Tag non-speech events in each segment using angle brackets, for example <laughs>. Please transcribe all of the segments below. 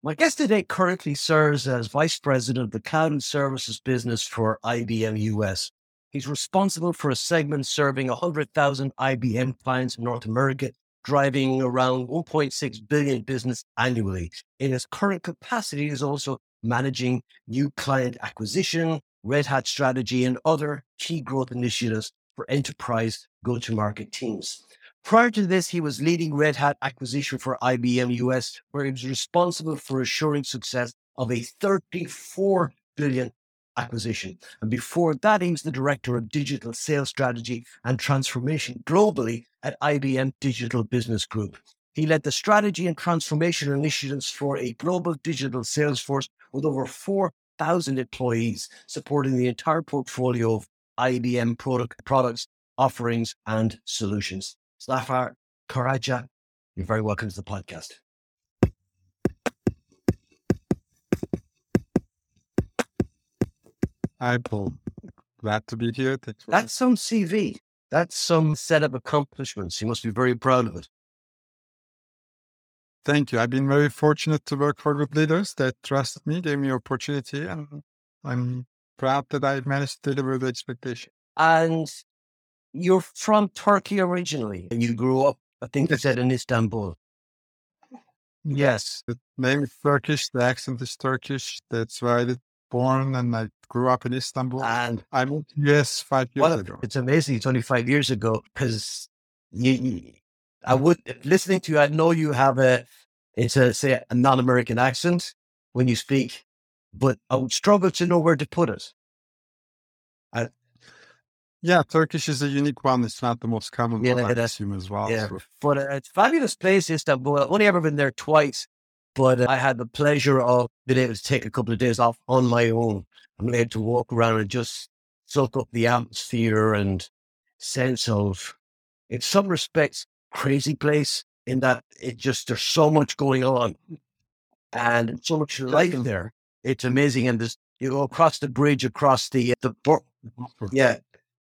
My guest today currently serves as Vice President of the Cloud and Services Business for IBM US. He's responsible for a segment serving 100,000 IBM clients in North America, driving around 1.6 billion business annually. In his current capacity, he's also managing new client acquisition, Red Hat strategy, and other key growth initiatives for enterprise go-to-market teams. Prior to this, he was leading Red Hat acquisition for IBM US, where he was responsible for assuring success of a 34 billion acquisition. And before that, he was the director of digital sales strategy and transformation globally at IBM Digital Business Group. He led the strategy and transformation initiatives for a global digital sales force with over 4,000 employees, supporting the entire portfolio of IBM product, products, offerings, and solutions. Zafar Karaja, you're very welcome to the podcast. Hi, Paul. Glad to be here. That's some CV. That's some set of accomplishments. You must be very proud of it. Thank you. I've been very fortunate to work for good leaders that trusted me, gave me opportunity, and I'm proud that I managed to deliver the expectation. And you're from Turkey originally, and you grew up, I think you said, in Istanbul. Yes, the name is Turkish, the accent is Turkish. That's where I was born, and I grew up in Istanbul. And I moved to US five years well, ago. it's amazing. It's only five years ago because you, you- I mm. would listening to you. I know you have a, it's a say a non-American accent when you speak, but I would struggle to know where to put it. Yeah, Turkish is a unique one. It's not the most common Yeah, one, I assume, as well. Yeah, So- but uh, it's a fabulous place, Istanbul. I've only ever been there twice, but uh, I had the pleasure of being able to take a couple of days off on my own. I'm able to walk around and just soak up the atmosphere and sense of, in some respects, crazy place in that it just there's so much going on and so much life there. It's amazing, and there's you go across the bridge, across the the bor- yeah,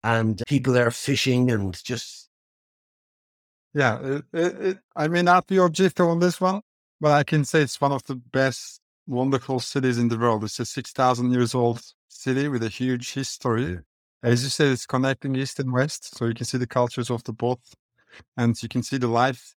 and people there fishing and just Yeah, it, it, it, I may not be objective on this one, but I can say it's one of the best, wonderful cities in the world. It's a 6,000 years old city with a huge history. As you said, it's connecting East and West, so you can see the cultures of the both, and you can see the life,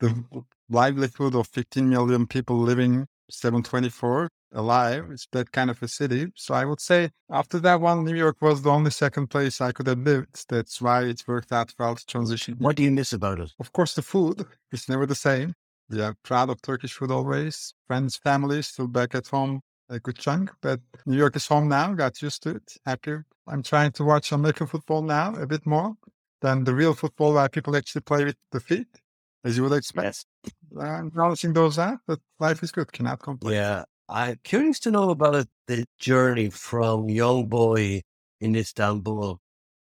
the livelihood of 15 million people living 724 alive. It's that kind of a city. So I would say after that one, New York was the only second place I could have lived. That's why it worked out well to transition. what do you miss about it? Of course, the food is never the same. We are proud of Turkish food always. Friends, family, still back at home a good chunk. But New York is home now. Got used to it. Happy. I'm trying to watch American football now a bit more than the real football where people actually play with the feet, as you would expect. Yes. I'm balancing those out, but life is good. Cannot complain. Yeah. I'm curious to know about the journey from young boy in Istanbul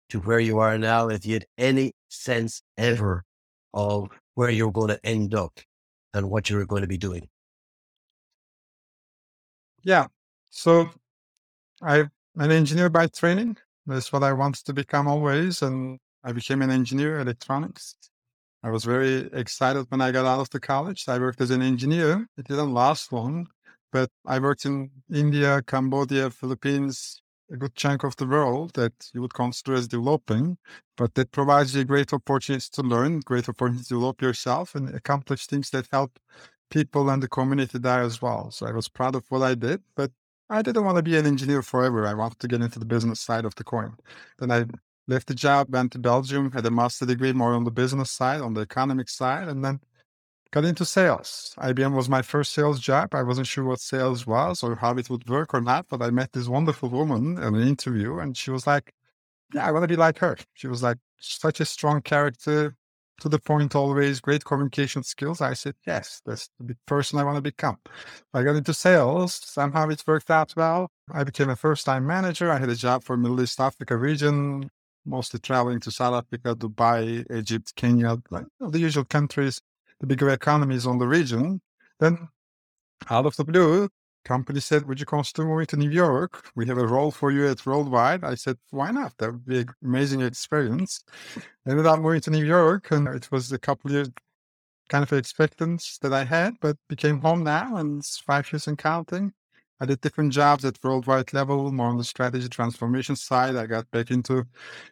to where you are now, if you had any sense ever of where you're going to end up and what you're going to be doing. Yeah. So I'm an engineer by training. That's what I wanted to become always. And I became an engineer electronics. I was very excited when I got out of the college. I worked as an engineer. It didn't last long, but I worked in India, Cambodia, Philippines, a good chunk of the world that you would consider as developing, but that provides you a great opportunities to learn, great opportunities to develop yourself and accomplish things that help people and the community there as well. So I was proud of what I did, but I didn't want to be an engineer forever. I wanted to get into the business side of the coin. Then I left the job, went to Belgium, had a master degree more on the business side, on the economic side, and then got into sales. IBM was my first sales job. I wasn't sure what sales was or how it would work or not, but I met this wonderful woman in an interview and she was like, Yeah, I want to be like her. She was like such a strong character, to the point always, great communication skills. I said, Yes, that's the person I want to become. I got into sales. Somehow it worked out well. I became a first time manager. I had a job for Middle East Africa region, mostly traveling to South Africa, Dubai, Egypt, Kenya, like the usual countries, the bigger economies on the region. Then out of the blue, company said, would you consider moving to New York? We have a role for you at Worldwide. I said, why not? That would be an amazing experience. Ended up moving to New York and it was a couple years, kind of expectations that I had, but became home now and it's five years and counting. I did different jobs at worldwide level, more on the strategy transformation side. I got back into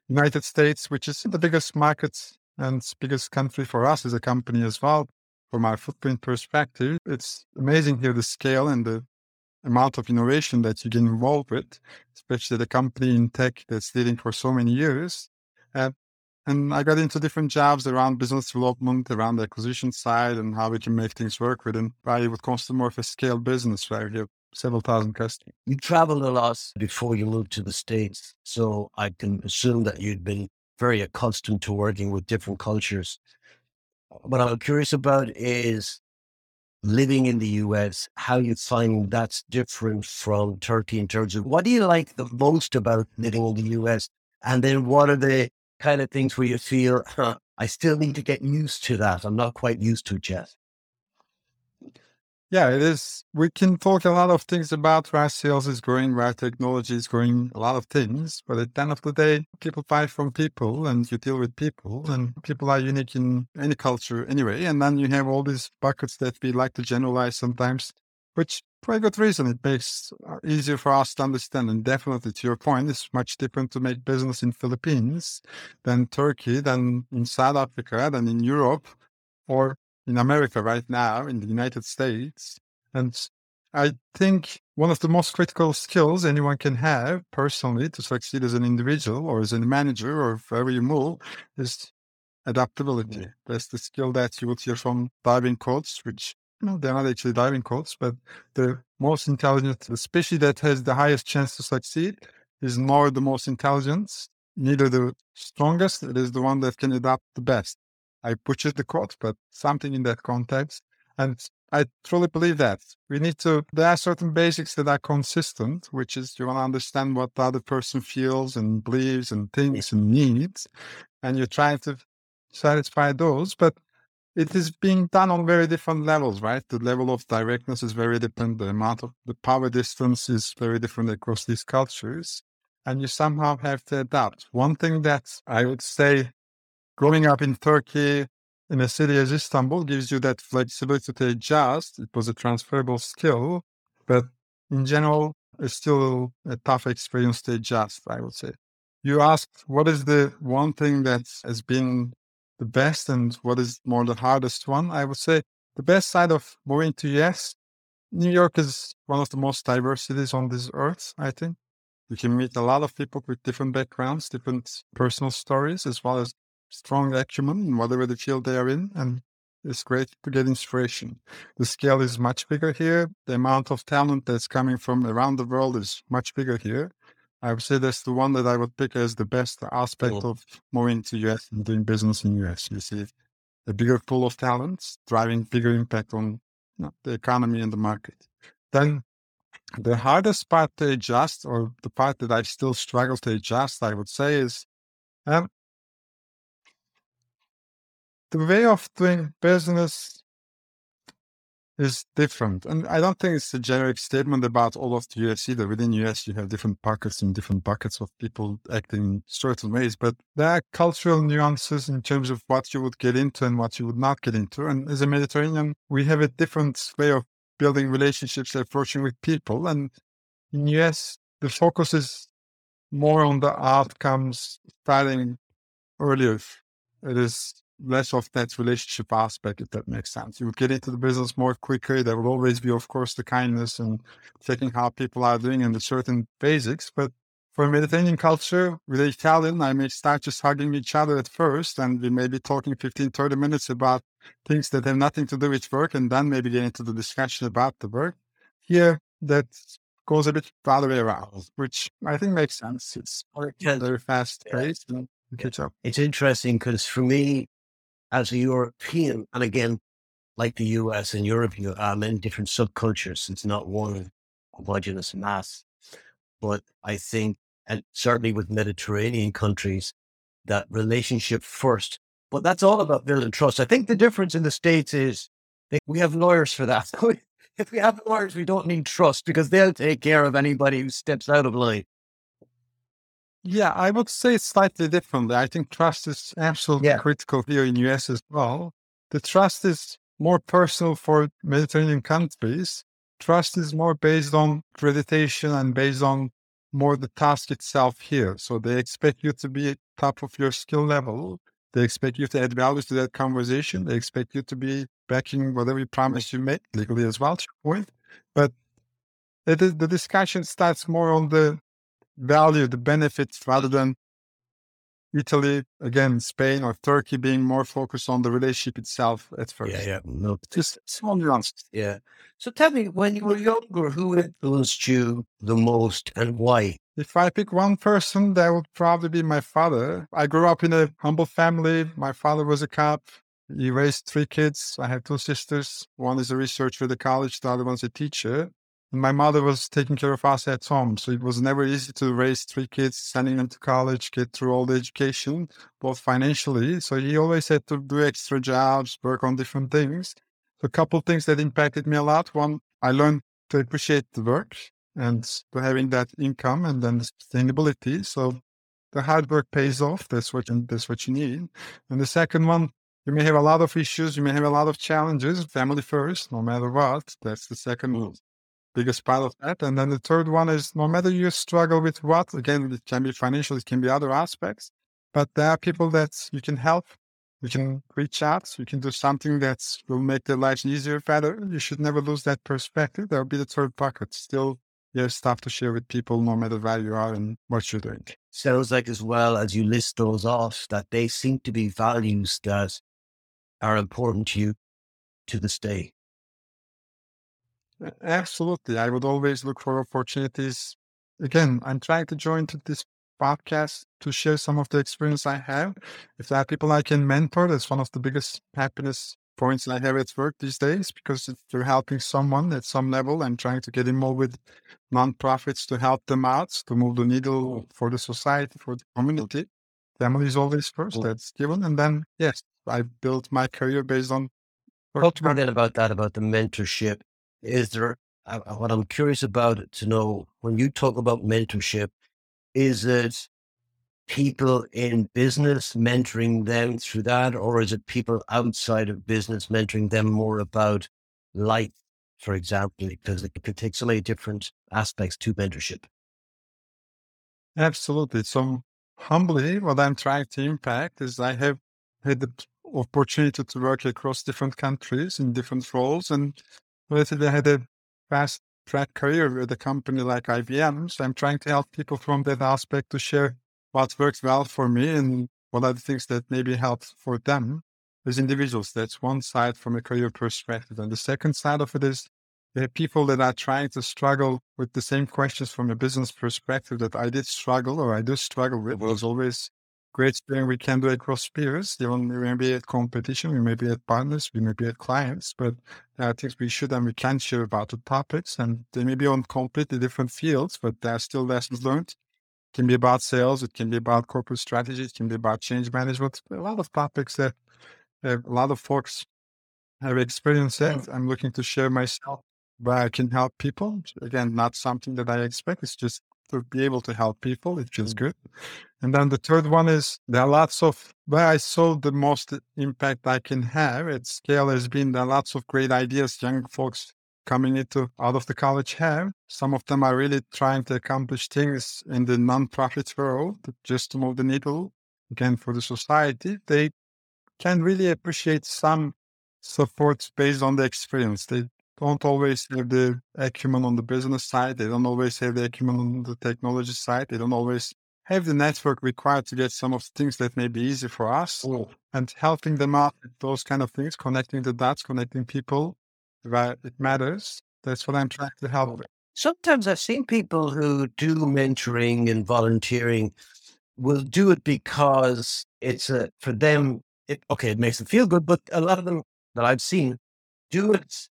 United States, which is the biggest market and biggest country for us as a company as well. From our footprint perspective, it's amazing here the scale and the amount of innovation that you get involved with, especially the company in tech that's leading for so many years. Uh, and I got into different jobs around business development, around the acquisition side, and how we can make things work within. I would consider more of a scale business where you have several thousand customers. You traveled a lot before you moved to the States. So I can assume that you'd been very accustomed to working with different cultures. What I'm curious about is living in the US, how you find that's different from Turkey in terms of what do you like the most about living in the US? And then what are the kind of things where you feel, huh, I still need to get used to that. I'm not quite used to it yet. Yeah, it is. We can talk a lot of things about where sales is growing, where technology is growing, a lot of things. But at the end of the day, people buy from people and you deal with people and people are unique in any culture anyway. And then you have all these buckets that we like to generalize sometimes, which for a good reason. It makes uh, easier for us to understand. And definitely to your point, it's much different to make business in Philippines than Turkey, than in South Africa, than in Europe or in America right now, in the United States. And I think one of the most critical skills anyone can have personally to succeed as an individual or as a manager or wherever you move is adaptability. That's the skill that you would hear from Darwin quote, which you know, they're not actually Darwin quote, but the most intelligent, the species that has the highest chance to succeed is nor the most intelligent, neither the strongest. It is the one that can adapt the best. I butchered the quote, but something in that context. And I truly believe that we need to, there are certain basics that are consistent, which is you want to understand what the other person feels and believes and thinks and needs. And you're trying to satisfy those, but it is being done on very different levels, right? The level of directness is very different. The amount of the power distance is very different across these cultures. And you somehow have to adapt. One thing that I would say growing up in Turkey in a city as Istanbul gives you that flexibility to adjust. It was a transferable skill, but in general, it's still a tough experience to adjust, I would say. You asked, what is the one thing that has been the best and what is more the hardest one? I would say the best side of moving to US, New York is one of the most diverse cities on this earth, I think. You can meet a lot of people with different backgrounds, different personal stories, as well as strong acumen in whatever the field they are in. And it's great to get inspiration. The scale is much bigger here. The amount of talent that's coming from around the world is much bigger here. I would say that's the one that I would pick as the best aspect cool. of moving to US and doing business in US. You see a bigger pool of talents driving bigger impact on you know, the economy and the market. Then the hardest part to adjust, or the part that I still struggle to adjust, I would say, is um, the way of doing business is different. And I don't think it's a generic statement about all of the US either. Within US, you have different pockets and different buckets of people acting in certain ways, but there are cultural nuances in terms of what you would get into and what you would not get into. And as a Mediterranean, we have a different way of building relationships, approaching with people. And in US, the focus is more on the outcomes starting earlier. It is less of that relationship aspect, if that makes sense. You would get into the business more quicker. There will always be, of course, the kindness and checking how people are doing and the certain basics. But for Mediterranean culture, with the Italian, I may start just hugging each other at first, and we may be talking 15, 30 minutes about things that have nothing to do with work, and then maybe get into the discussion about the work. Here, that goes a bit the other way around, which I think makes sense. It's very fast paced yeah. It's interesting because for me, as a European, and again, like the US and Europe, you are many different subcultures. It's not one homogenous mass. But I think, and certainly with Mediterranean countries, that relationship first. But that's all about building trust. I think the difference in the States is we have lawyers for that. <laughs> if we have lawyers, we don't need trust because they'll take care of anybody who steps out of line. Yeah, I would say it's slightly differently. I think trust is absolutely yeah. critical here in US as well. the trust is more personal for Mediterranean countries. Trust is more based on accreditation and based on more the task itself here. So they expect you to be top of your skill level. They expect you to add value to that conversation. They expect you to be backing whatever you promise you make legally as well, to your point. But the, the discussion starts more on the value, the benefits, rather than Italy, again, Spain or Turkey being more focused on the relationship itself at first. Yeah, yeah. No, Just small nuances. yeah. So tell me, when you were younger, who influenced you the most and why? If I pick one person, that would probably be my father. I grew up in a humble family. My father was a cop. He raised three kids. I have two sisters. One is a researcher at the college, the other one's a teacher. My mother was taking care of us at home. So it was never easy to raise three kids, sending them to college, get through all the education, both financially. So he always had to do extra jobs, work on different things. So a couple of things that impacted me a lot. One, I learned to appreciate the work and to having that income and then the sustainability. So the hard work pays off. That's what you, that's what you need. And the second one, you may have a lot of issues. You may have a lot of challenges. Family first, no matter what. That's the second. Biggest part of that. And then the third one is no matter you struggle with what, again, it can be financial, it can be other aspects, but there are people that you can help. You can reach out. You can do something that will make their lives easier, better. You should never lose that perspective. There will be the third bucket. Still, have stuff to share with people, no matter where you are and what you're doing. Sounds like, as well as you list those off, that they seem to be values that are important to you to this day. Absolutely. I would always look for opportunities. Again, I'm trying to join to this podcast to share some of the experience I have. If there are people I can mentor, that's one of the biggest happiness points I have at work these days because if you're helping someone at some level. I'm trying to get involved with nonprofits to help them out, to move the needle for the society, for the community. Family is always first, that's given. And then, yes, I built my career based on Talk to me then about that, about the mentorship. Is there, uh, uh, what I'm curious about to know, when you talk about mentorship, is it people in business mentoring them through that, or is it people outside of business mentoring them more about life, for example? Because it could take so many different aspects to mentorship. Absolutely. So humbly, what I'm trying to impact is I have had the opportunity to work across different countries in different roles and relatively had a fast track career with a company like IBM. So I'm trying to help people from that aspect to share what works well for me and what are the things that maybe help for them as individuals. That's one side from a career perspective. And the second side of it is there are people that are trying to struggle with the same questions from a business perspective that I did struggle or I do struggle with. It was always great thing we can do across peers. Even we may be at competition, we may be at partners, we may be at clients, but there are things we should and we can share about the topics. And they may be on completely different fields, but there are still lessons mm-hmm. learned. It can be about sales, it can be about corporate strategy, it can be about change management. A lot of topics that a lot of folks have experienced it. I'm looking to share myself where I can help people. Again, not something that I expect. It's just to be able to help people. It feels mm. good. And then the third one is there are lots of where I saw the most impact I can have at scale has been there are lots of great ideas young folks coming into out of the college have. Some of them are really trying to accomplish things in the nonprofit world just to move the needle again for the society. They can really appreciate some support based on the experience. They don't always have the acumen on the business side. They don't always have the acumen on the technology side. They don't always have the network required to get some of the things that may be easy for us mm. and helping them out with those kind of things, connecting the dots, connecting people where it matters. That's what I'm trying to help with. Sometimes I've seen people who do mentoring and volunteering will do it because it's a, for them, it, okay, it makes them feel good, but a lot of them that I've seen do it.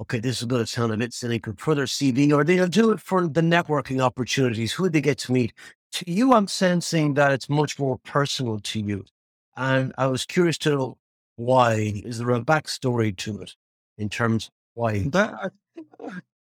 Okay, this is going to sound a bit cynical for their CV, or they'll do it for the networking opportunities, who they get to meet. To you, I'm sensing that it's much more personal to you. And I was curious to know why. Is there a backstory to it in terms why? That,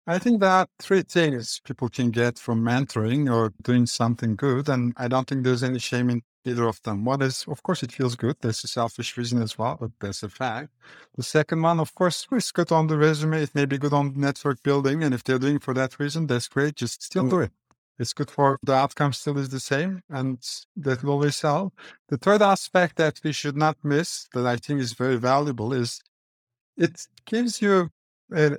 I, think uh, there are three things people can get from mentoring or doing something good. And I don't think there's any shame in either of them. One is, of course, it feels good. There's a selfish reason as well, but that's a fact. The second one, of course, it's good on the resume. It may be good on network building. And if they're doing for that reason, that's great. Just still mm. do it. It's good for the outcome still is the same and that will always help. The third aspect that we should not miss that I think is very valuable is it gives you a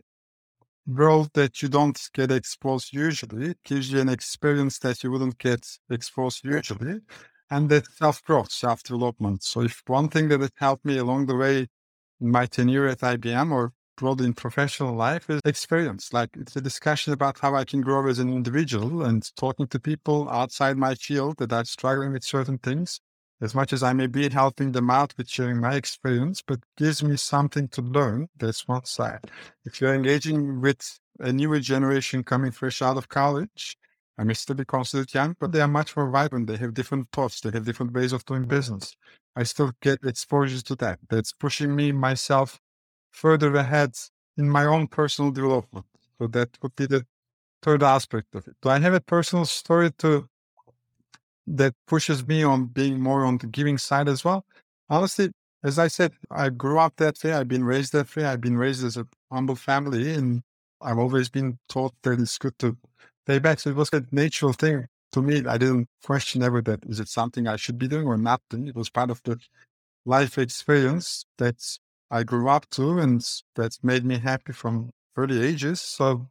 world that you don't get exposed usually. It gives you an experience that you wouldn't get exposed usually. And that self growth, self development. So, if one thing that has helped me along the way in my tenure at IBM or broadly in professional life is experience. Like it's a discussion about how I can grow as an individual and talking to people outside my field that are struggling with certain things as much as I may be helping them out with sharing my experience, but gives me something to learn. That's one side. If you're engaging with a newer generation coming fresh out of college, I may still be considered young, but they are much more vibrant. They have different thoughts. They have different ways of doing business. I still get exposure to that. That's pushing me myself further ahead in my own personal development. So that would be the third aspect of it. Do I have a personal story to that pushes me on being more on the giving side as well. Honestly, as I said, I grew up that way. I've been raised that way. I've been raised as a humble family, and I've always been taught that it's good to pay back. So it was a natural thing to me. I didn't question ever that is it something I should be doing or not doing. It was part of the life experience that I grew up to, and that's made me happy from early ages. So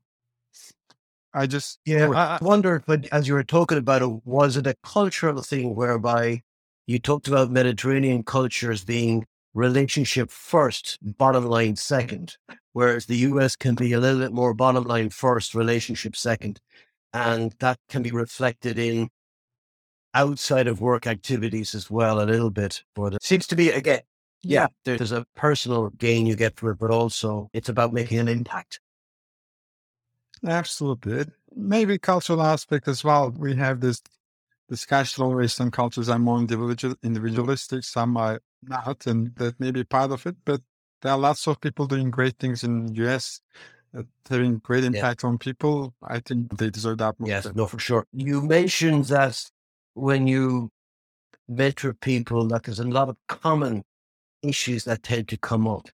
I just yeah. I, wonder, but as you were talking about it, was it a cultural thing whereby you talked about Mediterranean cultures being relationship first, bottom line second, whereas the US can be a little bit more bottom line first, relationship second, and that can be reflected in outside of work activities as well a little bit. But it seems to be again, yeah, there's a personal gain you get from it, but also it's about making an impact. Absolutely. Maybe cultural aspect as well. We have this discussion always some cultures are more individual, individualistic, some are not, and that may be part of it. But there are lots of people doing great things in the US, Uh, having great impact yeah. on people. I think they deserve that. Yes, no, for sure. You mentioned that when you mentor people, that there's a lot of common issues that tend to come up.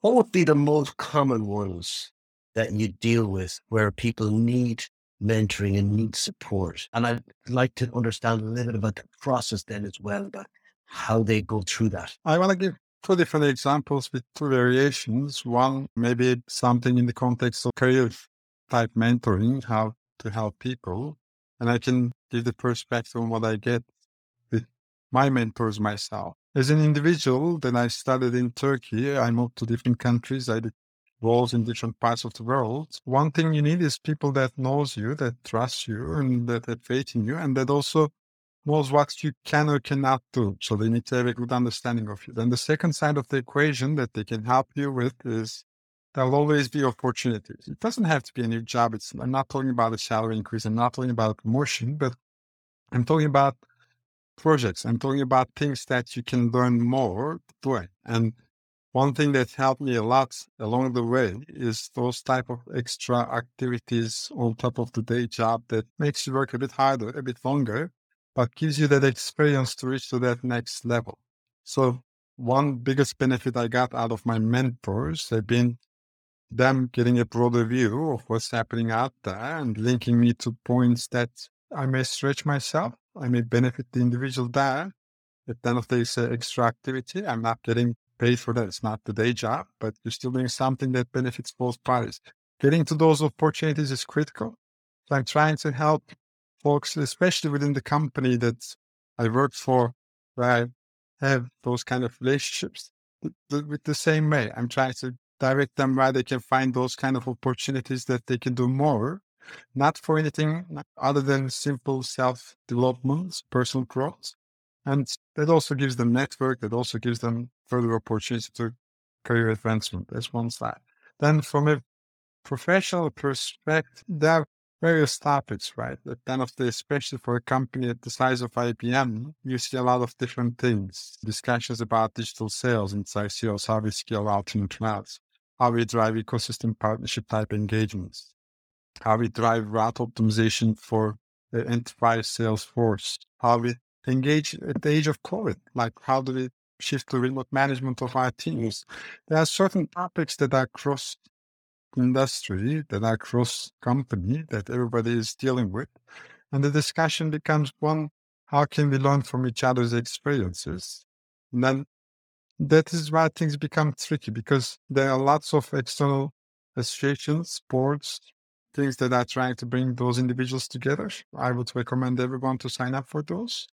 What would be the most common ones that you deal with where people need mentoring and need support. And I'd like to understand a little bit about the process then as well, about how they go through that. I want to give two different examples with two variations. One, maybe something in the context of career type mentoring, how to help people. And I can give the perspective on what I get with my mentors myself. As an individual, then I studied in Turkey. I moved to different countries. I did roles in different parts of the world. One thing you need is people that knows you, that trust you, and that have faith in you, and that also knows what you can or cannot do. So they need to have a good understanding of you. Then the second side of the equation that they can help you with is there'll always be opportunities. It doesn't have to be a new job. It's I'm not talking about a salary increase. I'm not talking about promotion, but I'm talking about projects. I'm talking about things that you can learn more doing. And one thing that helped me a lot along the way is those type of extra activities on top of the day job that makes you work a bit harder, a bit longer, but gives you that experience to reach to that next level. So one biggest benefit I got out of my mentors have been them getting a broader view of what's happening out there and linking me to points that I may stretch myself. I may benefit the individual there. If then if there's extra activity, I'm not getting paid for that. It's not the day job, but you're still doing something that benefits both parties. Getting to those opportunities is critical. So I'm trying to help folks, especially within the company that I worked for, where I have those kind of relationships with the same way. I'm trying to direct them where they can find those kind of opportunities that they can do more, not for anything other than simple self development, personal growth, and that also gives them network, that also gives them further opportunity to career advancement. That's one side. Then from a professional perspective, there various topics, right? That kind of the, especially for a company at the size of IBM, you see a lot of different things. Discussions about digital sales inside sales, how we scale out in clouds, how we drive ecosystem partnership type engagements, how we drive route optimization for the enterprise sales force, how we engage at the age of COVID. Like how do we shift to remote management of our teams? There are certain topics that are cross industry, that are cross company, that everybody is dealing with. And the discussion becomes one, how can we learn from each other's experiences? And then that is why things become tricky because there are lots of external associations, boards, things that are trying to bring those individuals together. I would recommend everyone to sign up for those.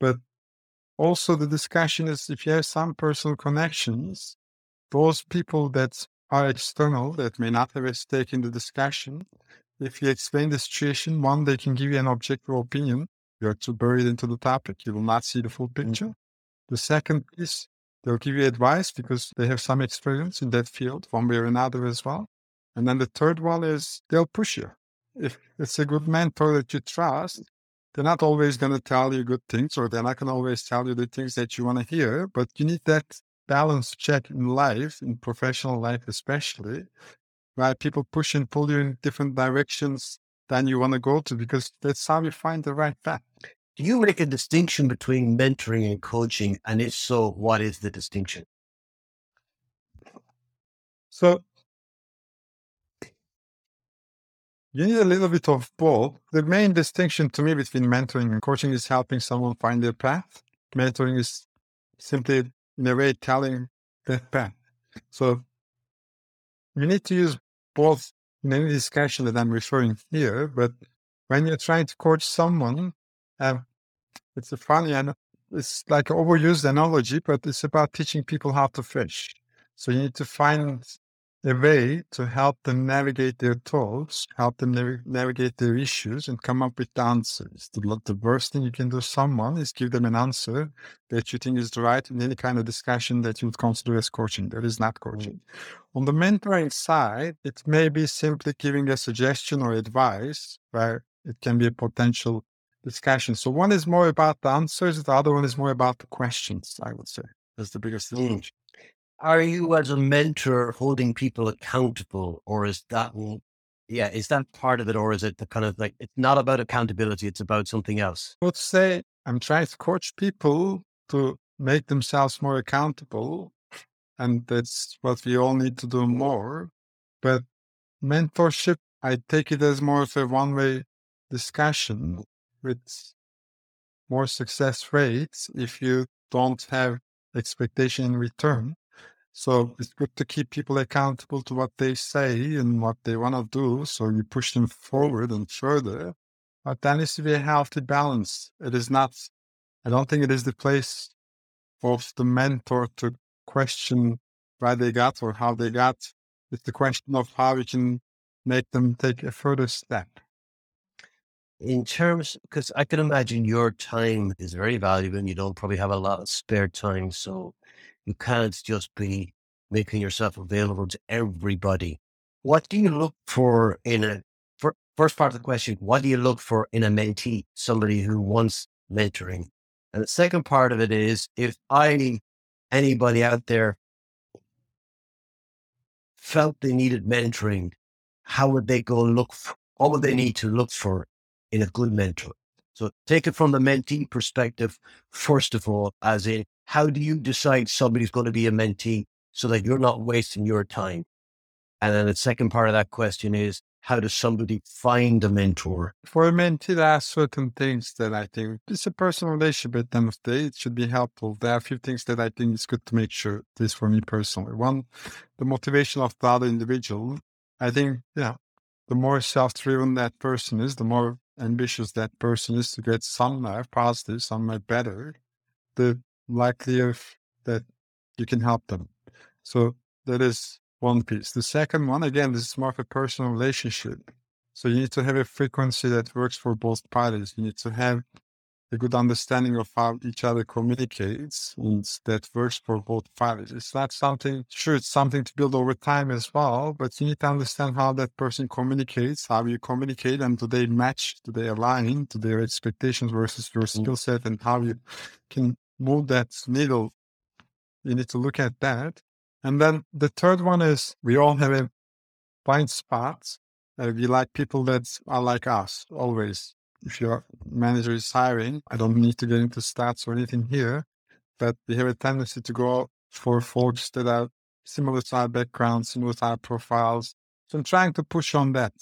But also the discussion is if you have some personal connections, those people that are external that may not have a stake in the discussion, if you explain the situation, one, they can give you an objective opinion. You're too buried into the topic. You will not see the full picture. Mm-hmm. The second is they'll give you advice because they have some experience in that field, one way or another as well. And then the third one is they'll push you. If it's a good mentor that you trust, they're not always going to tell you good things or they're not going to always tell you the things that you want to hear, but you need that balance check in life, in professional life especially, where people push and pull you in different directions than you want to go to because that's how you find the right path. Do you make a distinction between mentoring and coaching? And if so, what is the distinction? So You need a little bit of both. The main distinction to me between mentoring and coaching is helping someone find their path. Mentoring is simply, in a way, telling that path. So you need to use both in any discussion that I'm referring here. But when you're trying to coach someone, um, it's a funny and it's like an overused analogy, but it's about teaching people how to fish. So you need to find a way to help them navigate their thoughts, help them nav- navigate their issues, and come up with the answers. The, the worst thing you can do to someone is give them an answer that you think is the right in any kind of discussion that you would consider as coaching. That is not coaching. Mm-hmm. On the mentoring side, it may be simply giving a suggestion or advice where it can be a potential discussion. So one is more about the answers, the other one is more about the questions, I would say. That's the biggest difference. Mm are you as a mentor holding people accountable or is that yeah is that part of it or is it the kind of like it's not about accountability it's about something else? I would say i'm trying to coach people to make themselves more accountable and that's what we all need to do more but mentorship i take it as more of a one-way discussion with more success rates if you don't have expectation in return so it's good to keep people accountable to what they say and what they want to do. So you push them forward and further. But that needs to be a healthy balance. It is not, I don't think it is the place of the mentor to question why they got or how they got. It's the question of how we can make them take a further step. In terms, because I can imagine your time is very valuable and you don't probably have a lot of spare time. So you can't just be making yourself available to everybody. What do you look for in a for, first part of the question? What do you look for in a mentee, somebody who wants mentoring? And the second part of it is if I, anybody out there felt they needed mentoring, how would they go look for, what would they need to look for in a good mentor? So take it from the mentee perspective, first of all, as in how do you decide somebody's going to be a mentee so that you're not wasting your time? And then the second part of that question is how does somebody find a mentor? For a mentee, there are certain things that I think it's a personal relationship at the end of the day. It should be helpful. There are a few things that I think is good to make sure this for me personally. One, the motivation of the other individual. I think, yeah, the more self-driven that person is, the more ambitious that person is to get somewhere positive, somewhere better, the likelier that you can help them. So that is one piece. The second one, again, this is more of a personal relationship. So you need to have a frequency that works for both parties. You need to have a good understanding of how each other communicates and that works for both parties. It's not something, sure, it's something to build over time as well, but you need to understand how that person communicates, how you communicate, and do they match, do they align to their expectations versus your mm. skill set, and how you can move that needle. You need to look at that. And then the third one is we all have a blind spot. Uh, we like people that are like us always if your manager is hiring, I don't need to get into stats or anything here, but we have a tendency to go for folks that are similar to our background, similar to our profiles. So I'm trying to push on that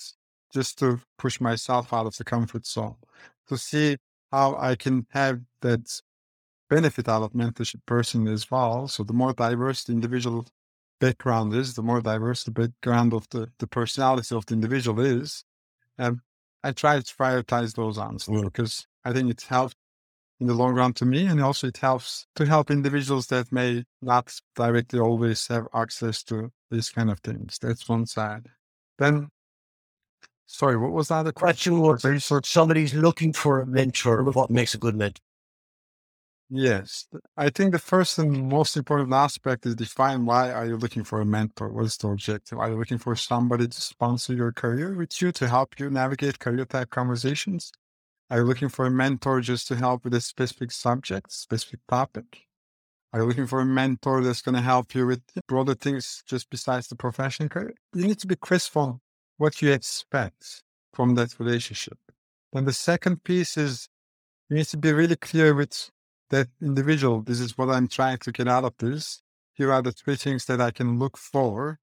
just to push myself out of the comfort zone to see how I can have that benefit out of mentorship personally as well. So the more diverse the individual background is, the more diverse the background of the, the personality of the individual is. And I try to prioritize those answers mm. because I think it helps in the long run to me. And also it helps to help individuals that may not directly always have access to these kind of things. That's one side. Then, sorry, what was that? The question was somebody's looking for a mentor. What makes a good mentor? Yes. I think the first and most important aspect is define why are you looking for a mentor? What is the objective? Are you looking for somebody to sponsor your career with you to help you navigate career type conversations? Are you looking for a mentor just to help with a specific subject, specific topic? Are you looking for a mentor that's going to help you with broader things just besides the professional career? You need to be crisp on what you expect from that relationship. Then the second piece is you need to be really clear with that individual, this is what I'm trying to get out of this. Here are the three things that I can look for.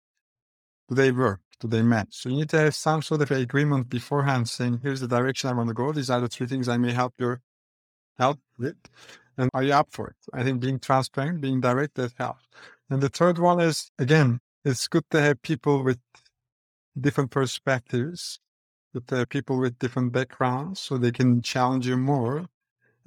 Do they work? Do they match? So you need to have some sort of agreement beforehand saying, here's the direction I want to go. These are the three things I may help your help with. And are you up for it? I think being transparent, being direct, that helps. And the third one is, again, it's good to have people with different perspectives, to have people with different backgrounds so they can challenge you more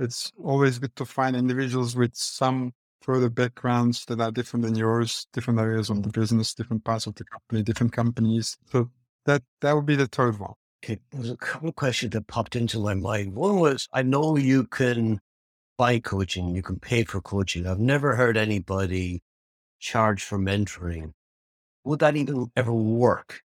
it's always good to find individuals with some further backgrounds that are different than yours, different areas of the business, different parts of the company, different companies. So that that would be the third one. Okay, there's a couple of questions that popped into my mind. One was, I know you can buy coaching, you can pay for coaching. I've never heard anybody charge for mentoring. Would that even ever work?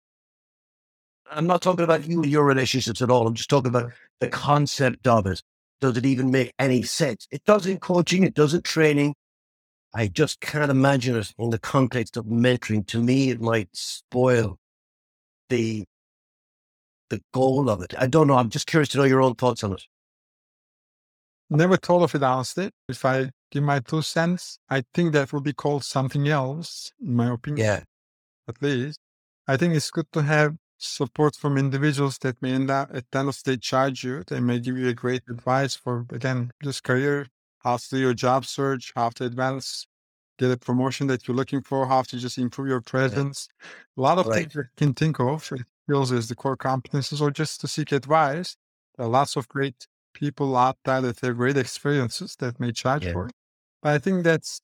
I'm not talking about you and your relationships at all. I'm just talking about the concept of it does it even make any sense? It does in coaching, it does in training. I just can't imagine it in the context of mentoring. To me, it might spoil the the goal of it. I don't know. I'm just curious to know your own thoughts on it. Never thought of it honestly. If I give my two cents, I think that would be called something else, in my opinion. Yeah. At least. I think it's good to have support from individuals that may end up at the end of the day charge you. They may give you a great advice for again this career, how to do your job search, how to advance, get a promotion that you're looking for, how to just improve your presence. A lot of right. things you can think of skills as the core competencies or just to seek advice. There are lots of great people out there that have great experiences that may charge yeah. for it. But I think that's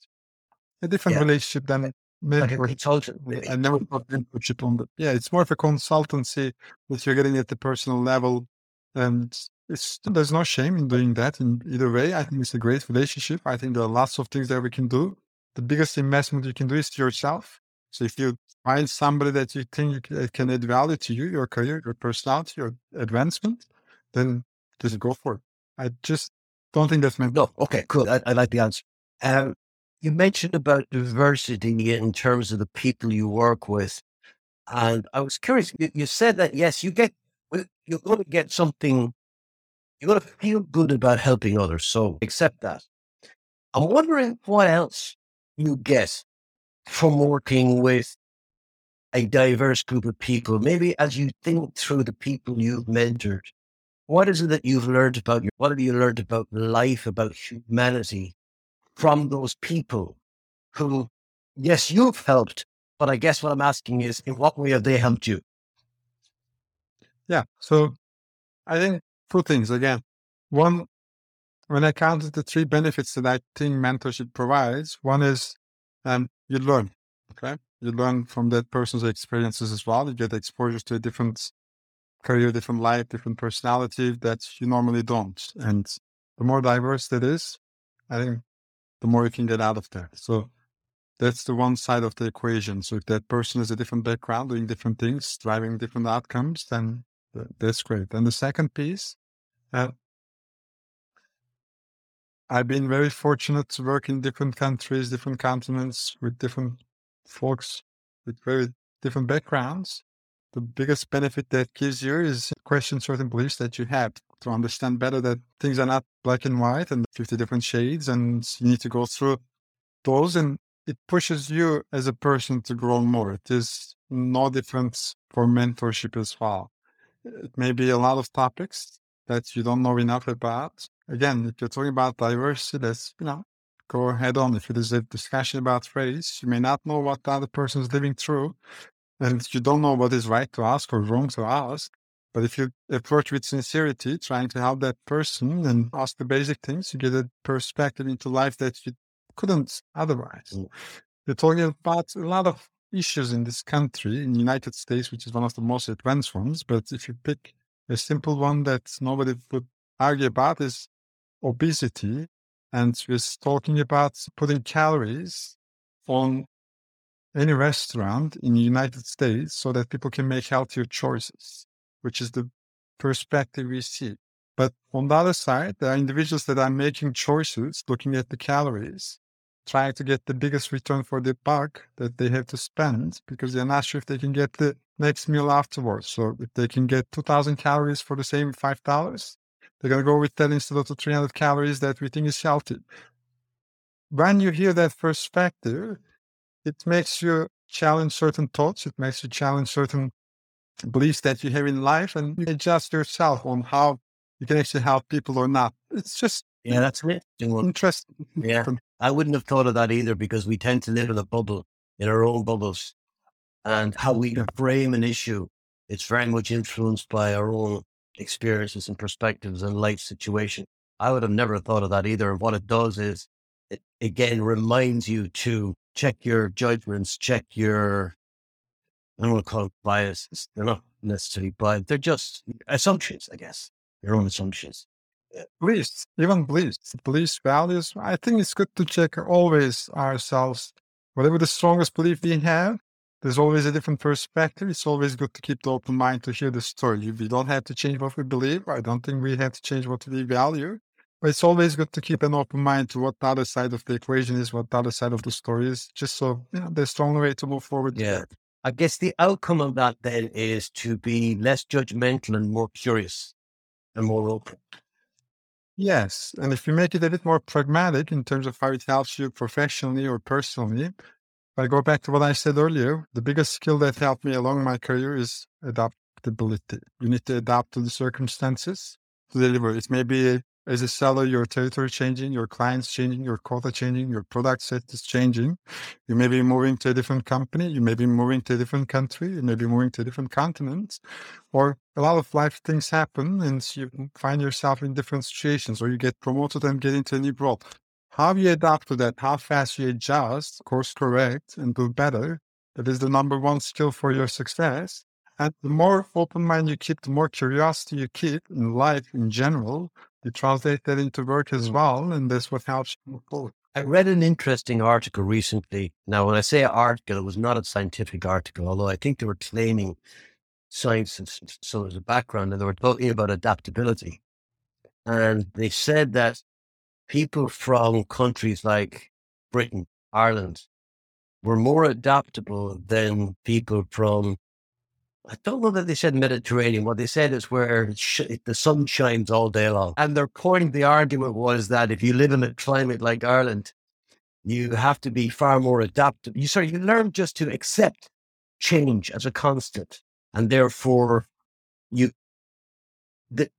a different yeah. relationship than like a consultant. I never thought mentorship on that. Yeah, it's more of a consultancy that you're getting at the personal level. And it's there's no shame in doing that in either way. I think it's a great relationship. I think there are lots of things that we can do. The biggest investment you can do is to yourself. So if you find somebody that you think can add value to you, your career, your personality, your advancement, then just go for it. I just don't think that's meant. No, okay, cool. I, I like the answer. Um, you mentioned about diversity in terms of the people you work with. And I was curious, you, you said that, yes, you get, you're going to get something, you're going to feel good about helping others. So accept that. I'm wondering what else you get from working with a diverse group of people. Maybe as you think through the people you've mentored, what is it that you've learned about your, what have you learned about life, about humanity from those people who, yes, you've helped, but I guess what I'm asking is, in what way have they helped you? Yeah. So I think two things again. One, when I counted the three benefits that I think mentorship provides, one is um, you learn. Okay. You learn from that person's experiences as well. You get exposure to a different career, different life, different personality that you normally don't. And the more diverse that is, I think the more you can get out of there. So that's the one side of the equation. So if that person has a different background, doing different things, driving different outcomes, then that's great. And the second piece, uh, I've been very fortunate to work in different countries, different continents with different folks with very different backgrounds. The biggest benefit that gives you is question certain beliefs that you have to understand better that things are not black and white and 50 different shades. And you need to go through those and it pushes you as a person to grow more. It is no difference for mentorship as well. It may be a lot of topics that you don't know enough about. Again, if you're talking about diversity, let's, you know, go ahead on. If it is a discussion about race, you may not know what the other person is living through and you don't know what is right to ask or wrong to ask. But if you approach with sincerity, trying to help that person and ask the basic things, you get a perspective into life that you couldn't otherwise. Mm. We're talking about a lot of issues in this country, in the United States, which is one of the most advanced ones. But if you pick a simple one that nobody would argue about is obesity. And we're talking about putting calories on any restaurant in the United States so that people can make healthier choices, which is the perspective we see. But on the other side, there are individuals that are making choices, looking at the calories, trying to get the biggest return for the buck that they have to spend because they're not sure if they can get the next meal afterwards. So if they can get 2,000 calories for the same $5, they're going to go with that instead of the 300 calories that we think is healthy. When you hear that perspective, it makes you challenge certain thoughts. It makes you challenge certain beliefs that you have in life and you adjust yourself on how you can actually help people or not. It's just yeah, that's it. Interesting. Yeah, I wouldn't have thought of that either because we tend to live in a bubble, in our own bubbles, and how we frame an issue. It's very much influenced by our own experiences and perspectives and life situation. I would have never thought of that either. And what it does is, it again reminds you to check your judgments, check your, I don't want to call it biases. They're not necessarily biased. They're just assumptions, I guess, your own assumptions. Eh, beliefs, even beliefs, beliefs, values. I think it's good to check always ourselves. Whatever the strongest belief we have, there's always a different perspective. It's always good to keep the open mind to hear the story. We don't have to change what we believe. I don't think we have to change what we value. But it's always good to keep an open mind to what the other side of the equation is, what the other side of the story is, just so you know, there's strong way to move forward. Yeah. I guess the outcome of that then is to be less judgmental and more curious and more open. Yes. And if you make it a bit more pragmatic in terms of how it helps you professionally or personally, if I go back to what I said earlier, the biggest skill that helped me along my career is adaptability. You need to adapt to the circumstances to deliver. It may be as a seller, your territory changing, your clients changing, your quota changing, your product set is changing. You may be moving to a different company, you may be moving to a different country, you may be moving to a different continent, or a lot of life things happen and you find yourself in different situations, or you get promoted and get into a new role. How you adapt to that, how fast you adjust, course correct, and do better, that is the number one skill for your success. And the more open mind you keep, the more curiosity you keep in life in general, you translate that into work as mm. well, and that's what helps forward. I read an interesting article recently. Now, when I say article, it was not a scientific article, although I think they were claiming science, and so as a background, and they were talking about adaptability. And they said that people from countries like Britain, Ireland, were more adaptable than people from I don't know that they said Mediterranean. What they said is where sh- the sun shines all day long. And their point, the argument was that if you live in a climate like Ireland, you have to be far more adaptable. You sorry, you learn just to accept change as a constant, and therefore, you the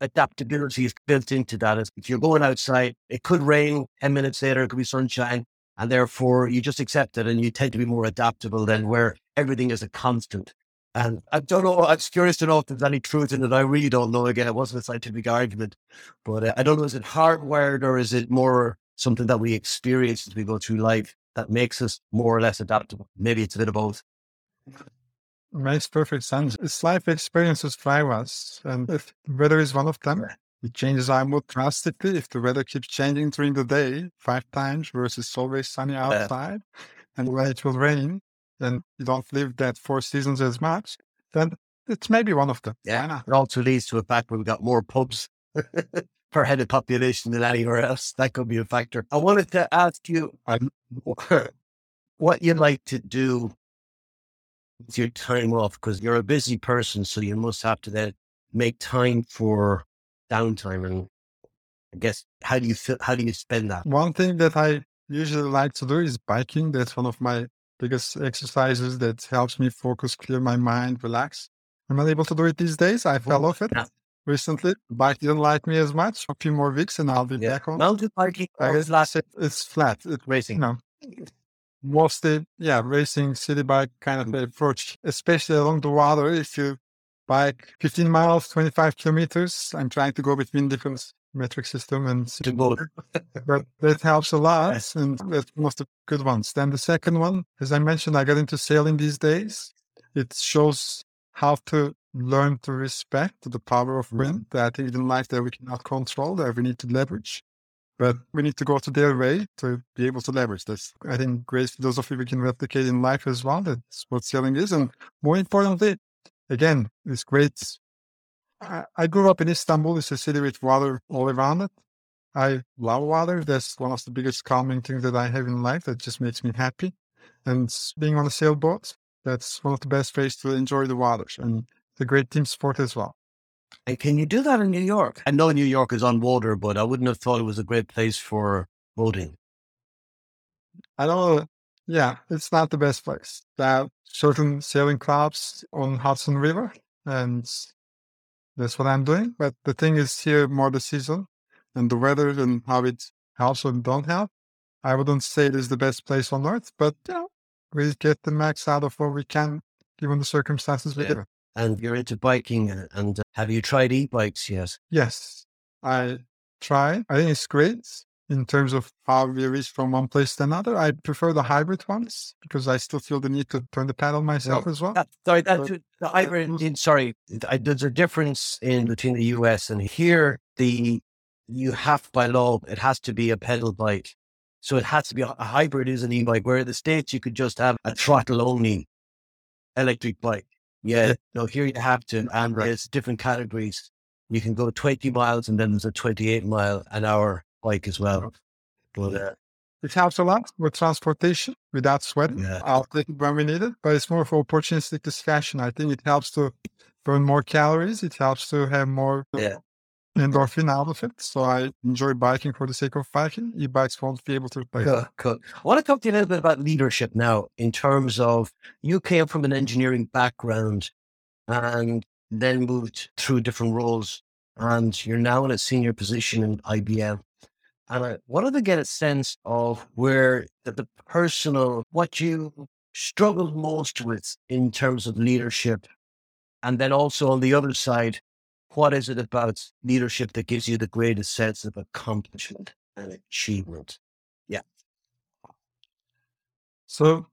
adaptability is built into that. If you're going outside, it could rain. Ten minutes later, it could be sunshine, and therefore you just accept it, and you tend to be more adaptable than where everything is a constant. And I don't know, I'm curious to know if there's any truth in it. I really don't know. Again, it wasn't a scientific argument, but uh, I don't know, is it hardwired or is it more something that we experience as we go through life that makes us more or less adaptable? Maybe it's a bit of both. Makes perfect sense. It's life experiences drive us. And if weather is one of them, it changes our mood drastically. If the weather keeps changing during the day five times versus always sunny outside, and when it will rain, and you don't live that four seasons as much, then it's maybe one of them. Yeah. It also leads to a fact where we've got more pubs <laughs> per head of population than anywhere else. That could be a factor. I wanted to ask you <laughs> what you like to do with your time off, because you're a busy person, so you must have to then make time for downtime and I guess how do you feel, how do you spend that? One thing that I usually like to do is biking. That's one of my biggest exercises that helps me focus, clear my mind, relax. I'm not able to do it these days. I fell off it Yeah. recently. Bike didn't like me as much. A few more weeks and I'll be Yeah. back on. Mountain biking I or guess flat it's, flat. It, you racing? know, mostly, yeah, racing city bike kind of approach, especially along the water. If you bike 15 miles, 25 kilometers, I'm trying to go between different metric system and but that helps a lot <laughs> and that's one of the good ones. Then the second one as i mentioned i got into sailing these days. It shows how to learn to respect the power of wind that i in life that we cannot control that we need to leverage but we need to go to their way to be able to leverage. This i think great philosophy we can replicate in life as well. That's what sailing is and more importantly again it's great I, I grew up in Istanbul. It's a city with water all around it. I love water. That's one of the biggest calming things that I have in life. That just makes me happy. And being on a sailboat, that's one of the best ways to enjoy the water. And it's a great team sport as well. And can you do that in New York? I know New York is on water, but I wouldn't have thought it was a great place for boating. I don't know. Yeah, it's not the best place. There are certain sailing clubs on Hudson River, and that's what I'm doing. But the thing is here more the season and the weather and how it helps or don't help. I wouldn't say it is the best place on earth, but you know, we get the max out of what we can given the circumstances we Yeah. live. And you're into biking, and, and uh, have you tried e-bikes yet? Yes, I try. I think it's great in terms of how we reach from one place to another. I prefer the hybrid ones because I still feel the need to turn the pedal myself as well. Uh, that, sorry, the hybrid. in- Sorry, I, there's a difference in between the US and here. The you have by law it has to be a pedal bike, so it has to be a, a hybrid is an e-bike. Where in the states you could just have a throttle only electric bike. Yeah, Yeah. no, here you have to, and Right. there's different categories. You can go 20 miles, and then there's a 28 mile an hour bike as well. But uh, It helps a lot with transportation without sweating. Yeah. I'll take it when we need it, but it's more of opportunistic discussion. I think it helps to burn more calories. It helps to have more Yeah. endorphin out of it. So I enjoy biking for the sake of biking. E-bikes won't be able to replace. Cool, cool. I want to talk to you a little bit about leadership now, in terms of you came from an engineering background and then moved through different roles, and you're now in a senior position in IBM. And I wanted to get a sense of where the, the personal, what you struggled most with in terms of leadership. And then also on the other side, what is it about leadership that gives you the greatest sense of accomplishment and achievement? Yeah. So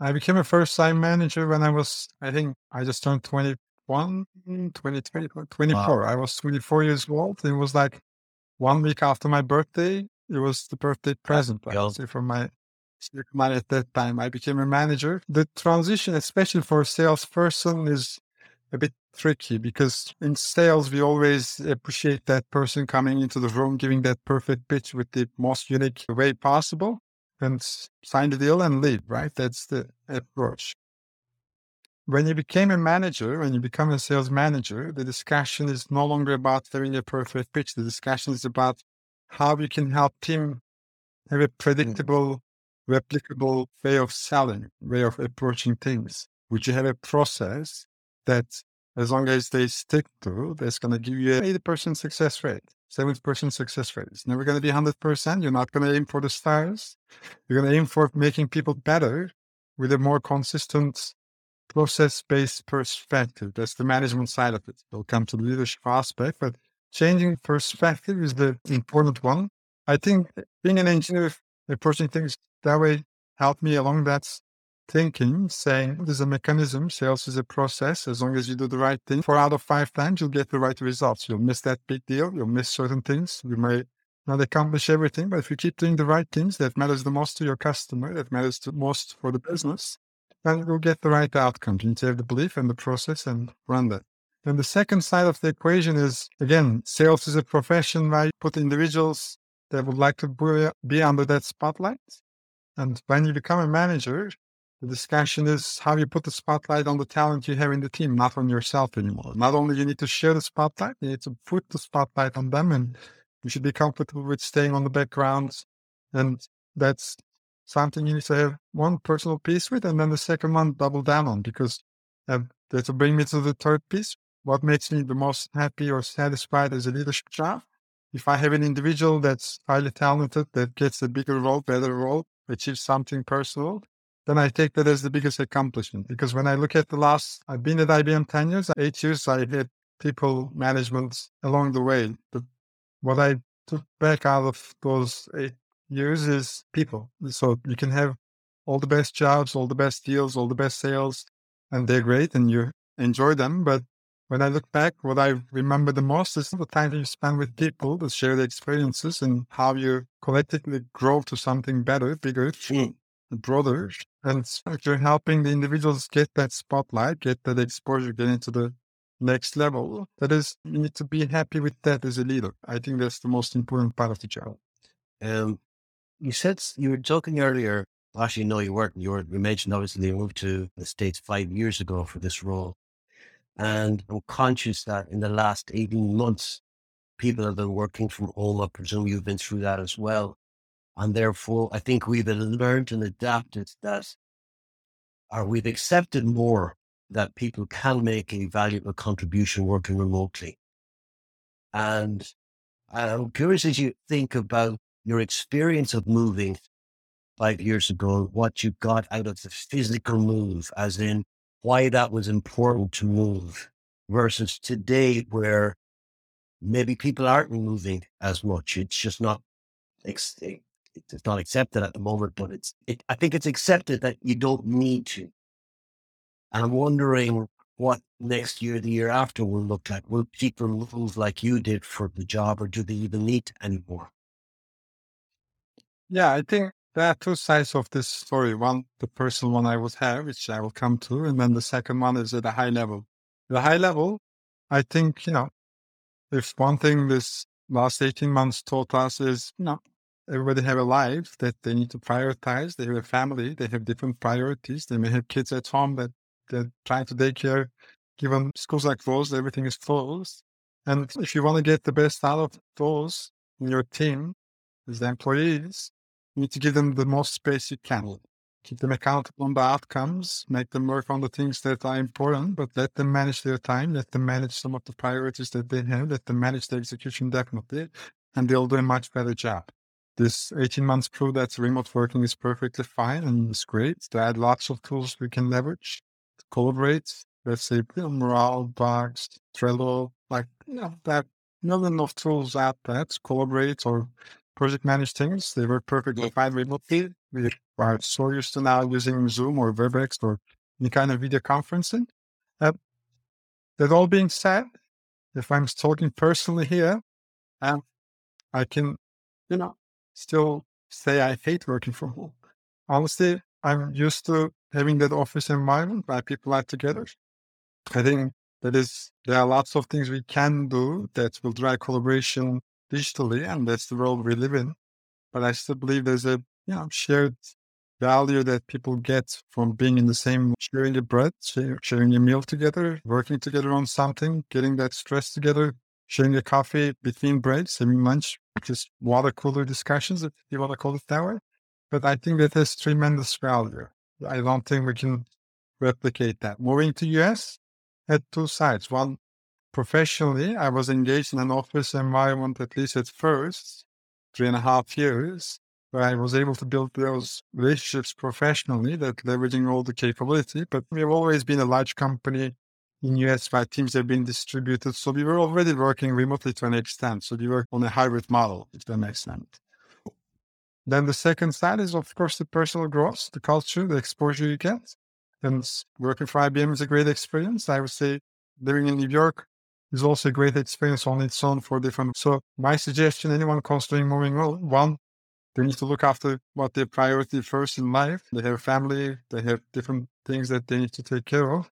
I became a first time manager when I was, I think I just turned 21, 23, 24. I was 24 years old. It was like one week after my birthday. It was the birthday present, I would say, for my senior at that time. I became a manager. The transition, especially for a salesperson, is a bit tricky because in sales, we always appreciate that person coming into the room, giving that perfect pitch with the most unique way possible and sign the deal and leave, right? That's the approach. When you became a manager, when you become a sales manager, the discussion is no longer about having a perfect pitch. The discussion is about how you can help team have a mm. predictable, replicable way of selling, way of approaching things. Would you have a process that as long as they stick to, that's going to give you an 80% success rate, 70% success rate. It's never going to be 100%. You're not going to aim for the stars. You're going to aim for making people better with a more consistent process based perspective. That's the management side of it. We'll come to the leadership aspect, but changing perspective is the important one. I think being an engineer, approaching things that way helped me along that thinking, saying there's a mechanism, sales is a process. As long as you do the right thing, four out of five times, you'll get the right results. You'll miss that big deal. You'll miss certain things. You may not accomplish everything, but if you keep doing the right things that matters the most to your customer, that matters the most for the business, then you'll get the right outcome. You need to have the belief and the process and run that. Then the second side of the equation is, again, sales is a profession where you put individuals that would like to be under that spotlight. And when you become a manager, the discussion is how you put the spotlight on the talent you have in the team, not on yourself anymore. Not only you need to share the spotlight, you need to put the spotlight on them and you should be comfortable with staying on the background. And that's something you need to have one personal piece with, and then the second one double down on because uh, that will bring me to the third piece. What makes me the most happy or satisfied as a leadership job? If I have an individual that's highly talented, that gets a bigger role, better role, achieves something personal, then I take that as the biggest accomplishment. Because when I look at the last, I've been at IBM 10 years, eight years, I had people management along the way. But what I took back out of those eight years is people. So you can have all the best jobs, all the best deals, all the best sales, and they're great and you enjoy them. But when I look back, what I remember the most is the time you spend with people, the shared experiences, and how you collectively grow to something better, bigger, mm. broader. And you're helping the individuals get that spotlight, get that exposure, get into the next level. That is, you need to be happy with that as a leader. I think that's the most important part of the job. Um, you said you were joking earlier. Well, Actually, no, you weren't. You were. You mentioned obviously you moved to the states five years ago for this role, and I'm conscious that in the last eighteen months, people have been working from home. I presume you've been through that as well. And therefore, I think we've learned and adapted that, or we've accepted more that people can make a valuable contribution working remotely. And I'm curious as you think about your experience of moving five years ago, what you got out of the physical move, as in why that was important to move versus today where maybe people aren't moving as much. It's just not it's not accepted at the moment, but it's, it, I think it's accepted that you don't need to. And I'm wondering what next year, the year after will look like. Will people move like you did for the job or do they even need anymore? Yeah, I think there are two sides of this story. One, the personal one I would have, which I will come to. And then the second one is at a high level. The high level, I think, you know, if one thing this last 18 months taught us is, you know, everybody have a life that they need to prioritize. They have a family. They have different priorities. They may have kids at home that they're trying to take care. Given schools like those, everything is closed. And if you want to get the best out of those in your team, as the employees, you need to give them the most space you can. Keep them accountable on the outcomes, make them work on the things that are important, but let them manage their time, let them manage some of the priorities that they have, let them manage the execution definitely, and they'll do a much better job. This 18 months prove that remote working is perfectly fine and it's great. There are lots of tools we can leverage to collaborate. Let's say Mural, Box, Trello, like you know, that million of tools out there to collaborate or project manage things. They work perfectly fine remotely. We are so used to now using Zoom or WebEx or any kind of video conferencing. Uh, that all being said, if I'm talking personally here, um, I can, you know, still say I hate working from home. Honestly, I'm used to having that office environment where people are together. I think that is there are lots of things we can do that will drive collaboration digitally, and that's the world we live in. But I still believe there's a you know shared value that people get from being in the same sharing a bread, sharing a meal together, working together on something, getting that stress together, sharing a coffee between breaks, having lunch, just water cooler discussions, if you want to call it that way. But I think that has tremendous value. I don't think we can replicate that. Moving to US had two sides. One, professionally, I was engaged in an office environment, at least at first, three and a half years, where I was able to build those relationships professionally that leveraging all the capability. But we've always been a large company in US where teams have been distributed. So we were already working remotely to an extent. So we were on a hybrid model, if that makes sense. Then the second side is, of course, the personal growth, the culture, the exposure you get. And working for IBM is a great experience. I would say living in New York is also a great experience on its own for different. So my suggestion, anyone considering moving on, one, they need to look after what their priority first in life. They have family, they have different things that they need to take care of.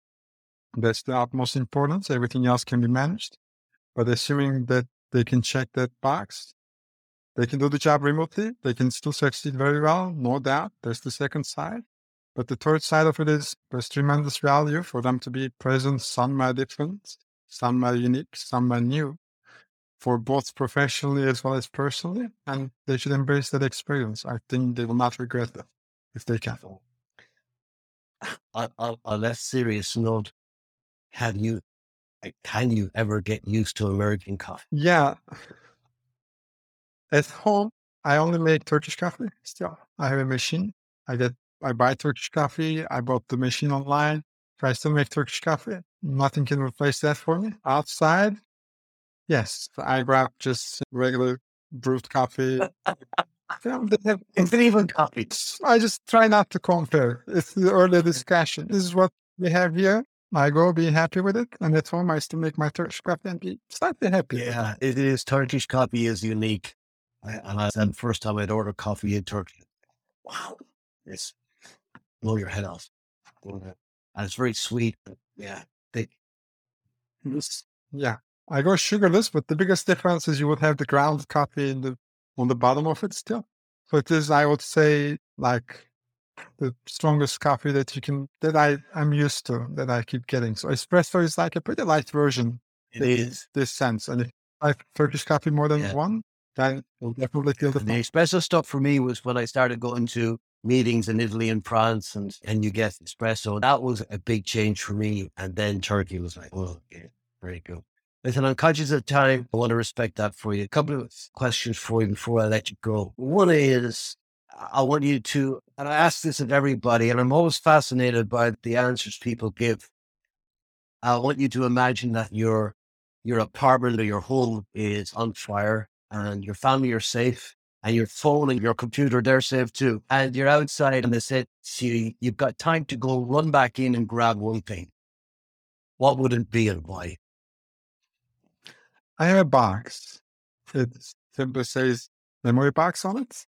That's the utmost importance. Everything else can be managed. But assuming that they can check that box, they can do the job remotely. They can still succeed very well, no doubt. That's the second side. But the third side of it is there's tremendous value for them to be present somewhere different, are unique, some are new for both professionally as well as personally. And they should embrace that experience. I think they will not regret it if they can. On, on a less serious note, have you, eh, can you ever get used to American coffee? Yeah. At home, I only make Turkish coffee still. I have a machine. I get I buy Turkish coffee. I bought the machine online. I still make Turkish coffee. Nothing can replace that for me. Outside, yes, I grab just regular brewed coffee. <laughs> Is it even coffee? I just try not to compare. It's the earlier discussion. This is what we have here. I go be happy with it. And at home, I still make my Turkish coffee and be slightly happy. Yeah, it is. Turkish coffee is unique. I, and I said the first time I'd order coffee in Turkey, wow, it's blow your head off. And it's very sweet. Yeah, thick. Yeah, I go sugarless, but the biggest difference is you would have the ground coffee in the on the bottom of it still. So it is, I would say, like the strongest coffee that you can that I I'm used to that I keep getting. So espresso is like a pretty light version. It is this sense, and if I have Turkish coffee more than Yeah. one, then you'll definitely feel the the espresso stuff for me was when I started going to meetings in Italy and France, and and you get espresso. That was a big change for me. And then Turkey was like, oh, okay, very good. Listen, I'm conscious of time. I want to respect that for you. A couple of questions for you before I let you go. One is, I want you to, and I ask this of everybody, and I'm always fascinated by the answers people give. I want you to imagine that your your apartment or your home is on fire and your family are safe and your phone and your computer, they're safe too. And you're outside and they said you, you've got time to go run back in and grab one thing. What would it be and why? I have a box. It simply says memory box on it.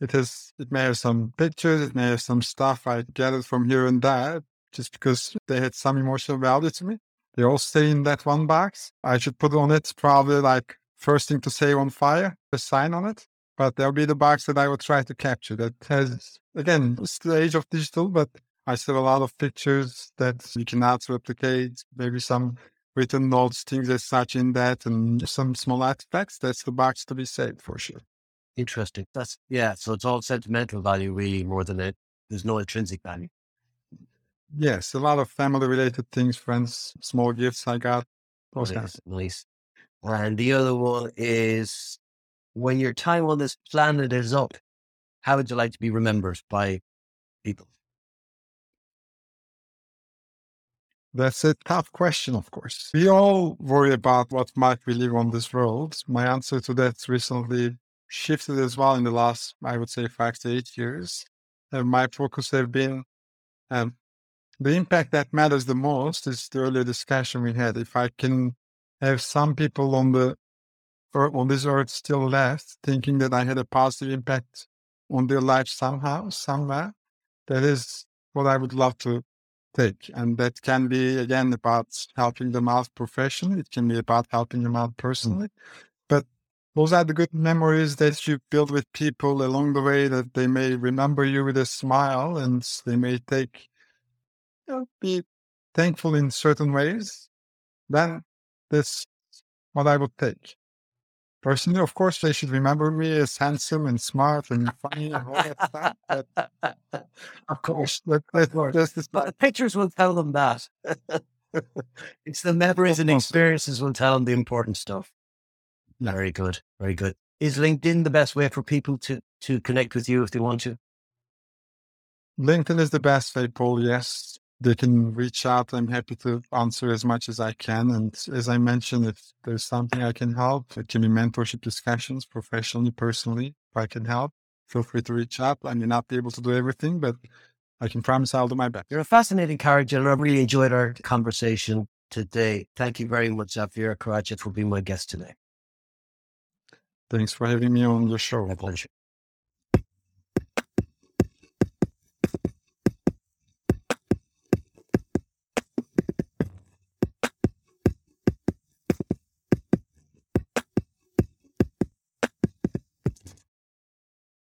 It has it may have some pictures, it may have some stuff I gathered from here and there, just because they had some emotional value to me. They all stay in that one box. I should put on it probably like first thing to say on fire, a sign on it. But there'll be the box that I will try to capture that has again, it's the age of digital, but I still have a lot of pictures that you cannot replicate, maybe some written notes, things as such in that, and some small artifacts. That's the box to be saved for sure. Interesting. That's, yeah. So it's all sentimental value, really, more than it. There's no intrinsic value. Yes, a lot of family related things, friends, small gifts I got. Those. Nice, nice. And the other one is when your time on this planet is up, how would you like to be remembered by people? That's a tough question, of course. We all worry about what might we live on this world. My answer to that recently shifted as well in the last, I would say, five to eight years. And my focus have been um, the impact that matters the most is the earlier discussion we had. If I can have some people on the or on this earth still left thinking that I had a positive impact on their life somehow, somewhere, that is what I would love to take. And that can be again about helping them out professionally. It can be about helping them out mm. personally. But those are the good memories that you build with people along the way that they may remember you with a smile and they may take you know, be thankful in certain ways, then that's what I would take. Personally, of course, they should remember me as handsome and smart and funny and all that stuff. But <laughs> of course, let, let, that's the But the pictures will tell them that. <laughs> it's the memories and experiences will tell them the important stuff. Very good. Very good. Is LinkedIn the best way for people to, to connect with you if they want to? LinkedIn is the best way, Paul. Yes, they can reach out. I'm happy to answer as much as I can. And as I mentioned, if there's something I can help, it can be mentorship discussions, professionally, personally. If I can help, feel free to reach out. I may not be able to do everything, but I can promise I'll do my best. You're a fascinating character, and I really enjoyed our conversation today. Thank you very much, Zafira Karacha, for being my guest today. Thanks for having me on your show. My pleasure.